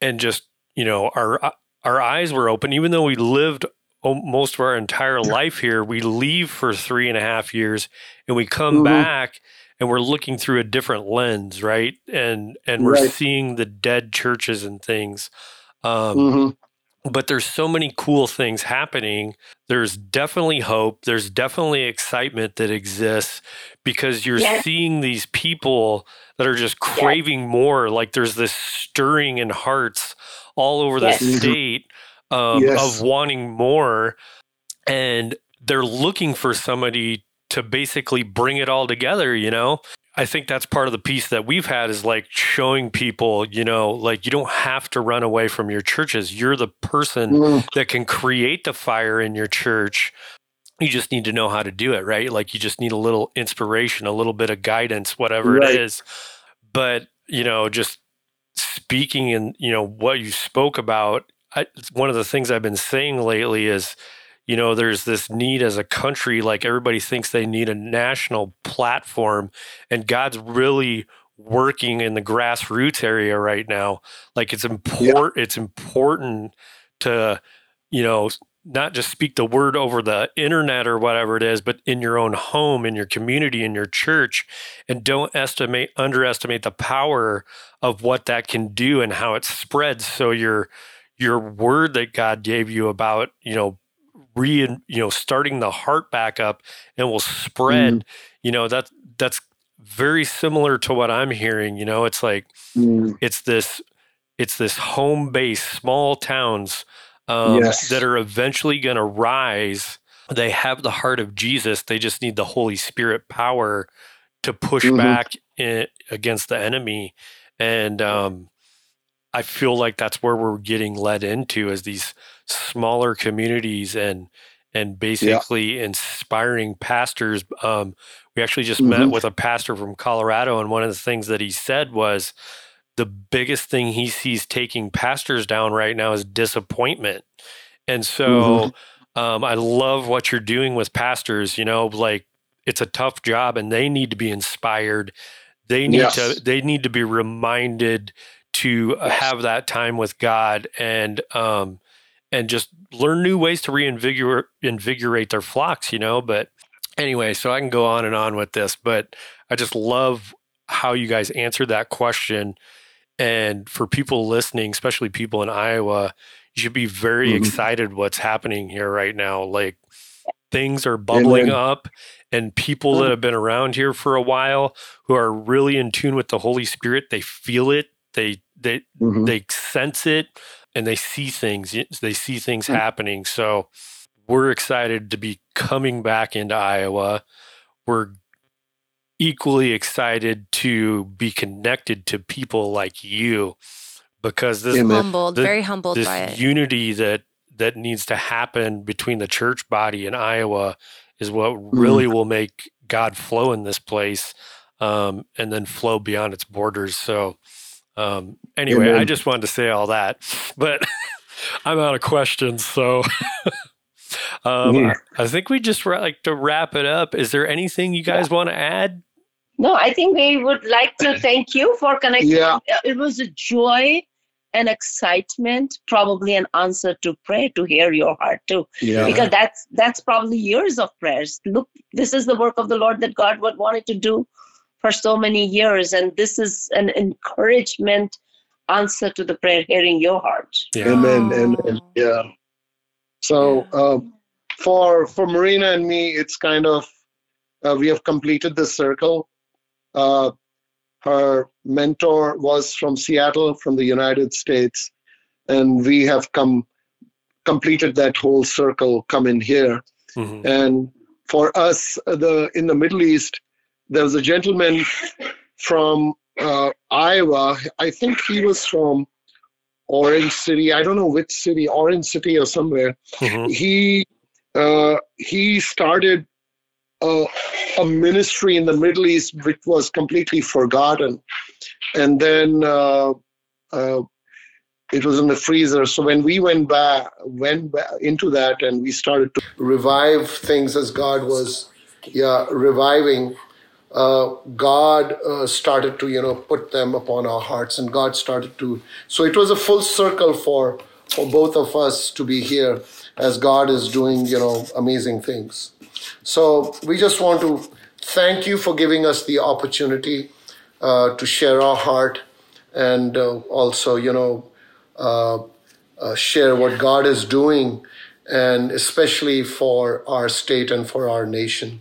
and just, you know, our our eyes were open, even though we lived most of our entire life here, we leave for three and a half years and we come Mhm. back and we're looking through a different lens, right? And and we're Right. seeing the dead churches and things. Um, Mhm. But there's so many cool things happening. There's definitely hope. There's definitely excitement that exists because you're Yes. seeing these people that are just craving more. Like there's this stirring in hearts all over the Yes. Mhm. state um, Yes. of wanting more, and they're looking for somebody to basically bring it all together. You know, I think that's part of the piece that we've had is like showing people, you know, like you don't have to run away from your churches. You're the person Mm, that can create the fire in your church. You just need to know how to do it, right? Like you just need a little inspiration, a little bit of guidance, whatever Right. it is. But, you know, just speaking and, you know, what you spoke about, I, one of the things I've been saying lately is, you know, there's this need as a country, like everybody thinks they need a national platform, and God's really working in the grassroots area right now. Like it's important, it's important to, you know, not just speak the word over the internet or whatever it is, but in your own home, in your community, in your church, and don't estimate, underestimate the power of what that can do and how it spreads. So your your word that God gave you about, you know, re you know, starting the heart back up and will spread, you know, that that's very similar to what I'm hearing. You know, it's like mm, it's this it's this home base small towns um, Yes. that are eventually going to rise they have the heart of jesus they just need the holy spirit power to push Mhm. back in, against the enemy and um, i feel like that's where we're getting led into as these smaller communities and and basically inspiring pastors um, we actually just met Mhm. with a pastor from colorado and one of the things that he said was the biggest thing he sees taking pastors down right now is disappointment. And so um, I love what you're doing with pastors. You know, like it's a tough job and they need to be inspired. They need Yes. to they need to be reminded to uh, have that time with God and um and just learn new ways to reinvigorate invigorate their flocks, you know. But anyway, so I can go on and on with this, but I just love how you guys answered that question. And for people listening, especially people in Iowa, you should be very Mhm. excited what's happening here right now. Like things are bubbling Amen. up, and people that have been around here for a while who are really in tune with the Holy Spirit, they feel it, they they mhm. they sense it, and they see things. They see things Mm. happening. So we're excited to be coming back into Iowa. We're equally excited to be connected to people like you because this Amen. humbled, The- very humbled this by it. unity that that needs to happen between the church body in Iowa is what really will make God flow in this place um, and then flow beyond its borders. So um, anyway, I just wanted to say all that, but I'm out of questions. So um, Mhm. I, I think we just ra- like to wrap it up. Is there anything you guys want to add? No, I think we would like to thank you for connecting. Yeah. It was a joy and excitement, probably an answer to prayer to hear your heart too. Yeah. Because that's that's probably years of prayers. Look, this is the work of the Lord that God would wanted to do for so many years. And this is an encouragement answer to the prayer, hearing your heart. Yeah. Amen. Amen. Yeah. So um, for for Maureena and me, it's kind of uh, we have completed the circle. Uh, her mentor was from Seattle, from the United States, and we have come completed that whole circle. Come in here, Mhm. and for us, the in the Middle East, there was a gentleman from uh, Iowa. I think he was from Orange City. I don't know which city, Orange City or somewhere. Mhm. He uh, he started a, a ministry in the Middle East which was completely forgotten, and then uh, uh, it was in the freezer. So when we went back, went back into that, and we started to revive things as God was, yeah, reviving. Uh, God uh, started to, you know, put them upon our hearts, and God started to. So it was a full circle for for both of us to be here, as God is doing, you know, amazing things. So we just want to thank you for giving us the opportunity uh, to share our heart and uh, also, you know, uh, uh, share what God is doing, and especially for our state and for our nation.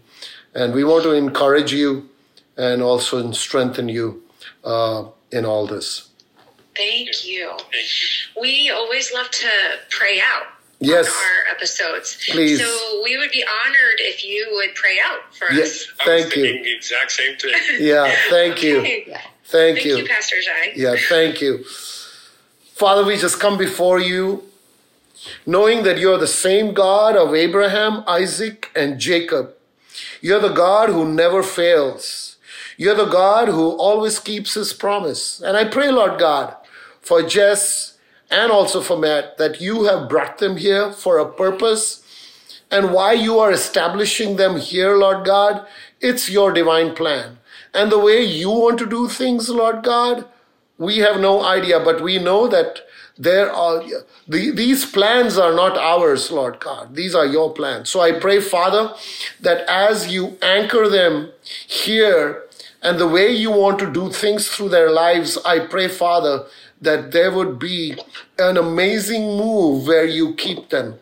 And we want to encourage you and also strengthen you uh, in all this. Thank you. Thank you. We always love to pray out Yes. on our episodes. Please. So we would be honored if you would pray out for Yeah, us. I thank thinking you. the exact same thing. Yeah, thank you. Thank Thank you. you, Pastor Jai. Yeah, thank you. Father, we just come before you knowing that you're the same God of Abraham, Isaac, and Jacob. You're the God who never fails. You're the God who always keeps his promise. And I pray, Lord God, for Jess and also for Matt, that you have brought them here for a purpose. And why you are establishing them here, Lord God, it's your divine plan. And the way you want to do things, Lord God, we have no idea, but we know that there are the, these plans are not ours, Lord God. These are your plans. So I pray, Father, that as you anchor them here and the way you want to do things through their lives, I pray, Father, that there would be an amazing move where you keep them,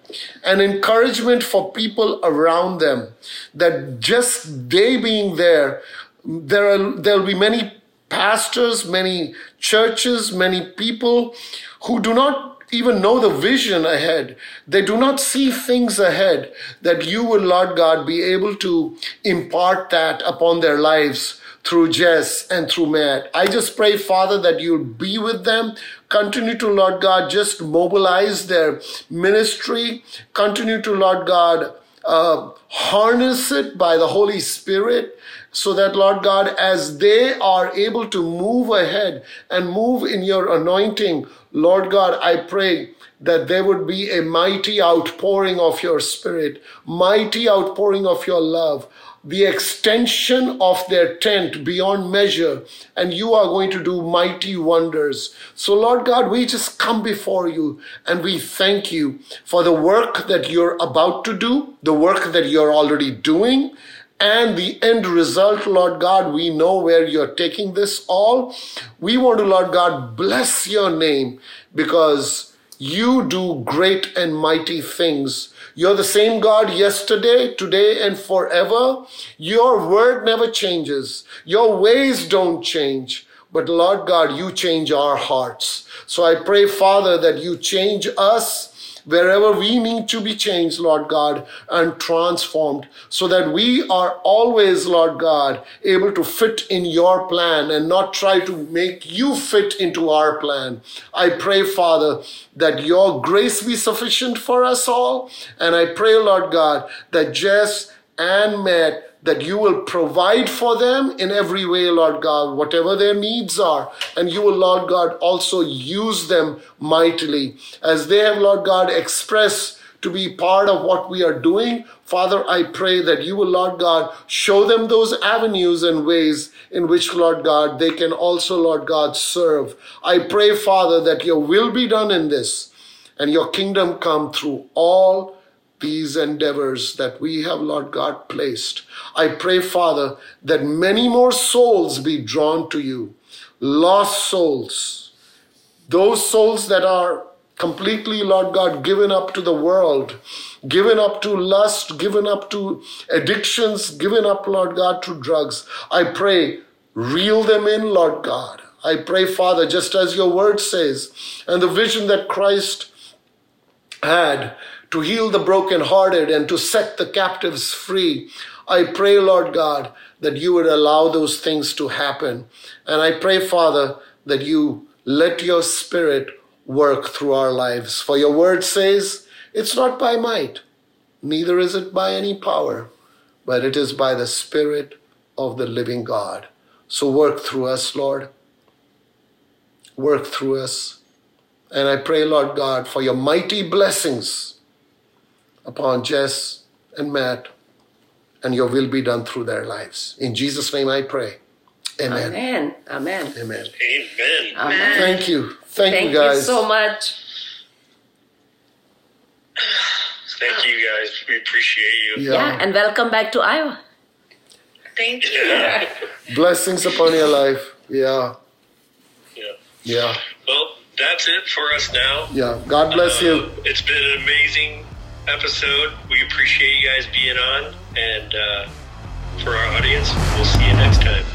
an encouragement for people around them, that just they being there, there are there'll be many pastors, many churches, many people who do not even know the vision ahead. They do not see things ahead that you will, Lord God, be able to impart that upon their lives through Jess and through Matt. I just pray, Father, that you'll be with them. Continue to, Lord God, just mobilize their ministry. Continue to, Lord God, uh, harness it by the Holy Spirit so that, Lord God, as they are able to move ahead and move in your anointing, Lord God, I pray that there would be a mighty outpouring of your spirit, mighty outpouring of your love, the extension of their tent beyond measure, and you are going to do mighty wonders. So, Lord God, we just come before you and we thank you for the work that you're about to do, the work that you're already doing. And the end result, Lord God, we know where you're taking this all. We want to, Lord God, bless your name because you do great and mighty things. You're the same God yesterday, today, and forever. Your word never changes. Your ways don't change. But Lord God, you change our hearts. So I pray, Father, that you change us wherever we need to be changed, Lord God, and transformed so that we are always, Lord God, able to fit in your plan and not try to make you fit into our plan. I pray, Father, that your grace be sufficient for us all. And I pray, Lord God, that Jess and Matt that you will provide for them in every way, Lord God, whatever their needs are. And you will, Lord God, also use them mightily as they have, Lord God, expressed to be part of what we are doing. Father, I pray that you will, Lord God, show them those avenues and ways in which, Lord God, they can also, Lord God, serve. I pray, Father, that your will be done in this and your kingdom come through all these endeavors that we have, Lord God, placed. I pray, Father, that many more souls be drawn to you, lost souls, those souls that are completely, Lord God, given up to the world, given up to lust, given up to addictions, given up, Lord God, to drugs. I pray, reel them in, Lord God. I pray, Father, just as your word says, and the vision that Christ had to heal the brokenhearted and to set the captives free. I pray, Lord God, that you would allow those things to happen. And I pray, Father, that you let your spirit work through our lives. For your word says, it's not by might, neither is it by any power, but it is by the Spirit of the living God. So work through us, Lord. Work through us. And I pray, Lord God, for your mighty blessings upon Jess and Matt, and your will be done through their lives. In Jesus' name I pray. Amen. Amen. Amen. Amen. Amen. Amen. Thank you. Thank, Thank you guys. so much. Thank you guys. We appreciate you. Yeah. Yeah, and welcome back to Iowa. Thank you. Yeah. Blessings upon your life. Yeah. yeah. Yeah. Well, that's it for us now. Yeah. God bless you. Uh, it's been an amazing episode. We appreciate you guys being on. And uh, for our audience, we'll see you next time.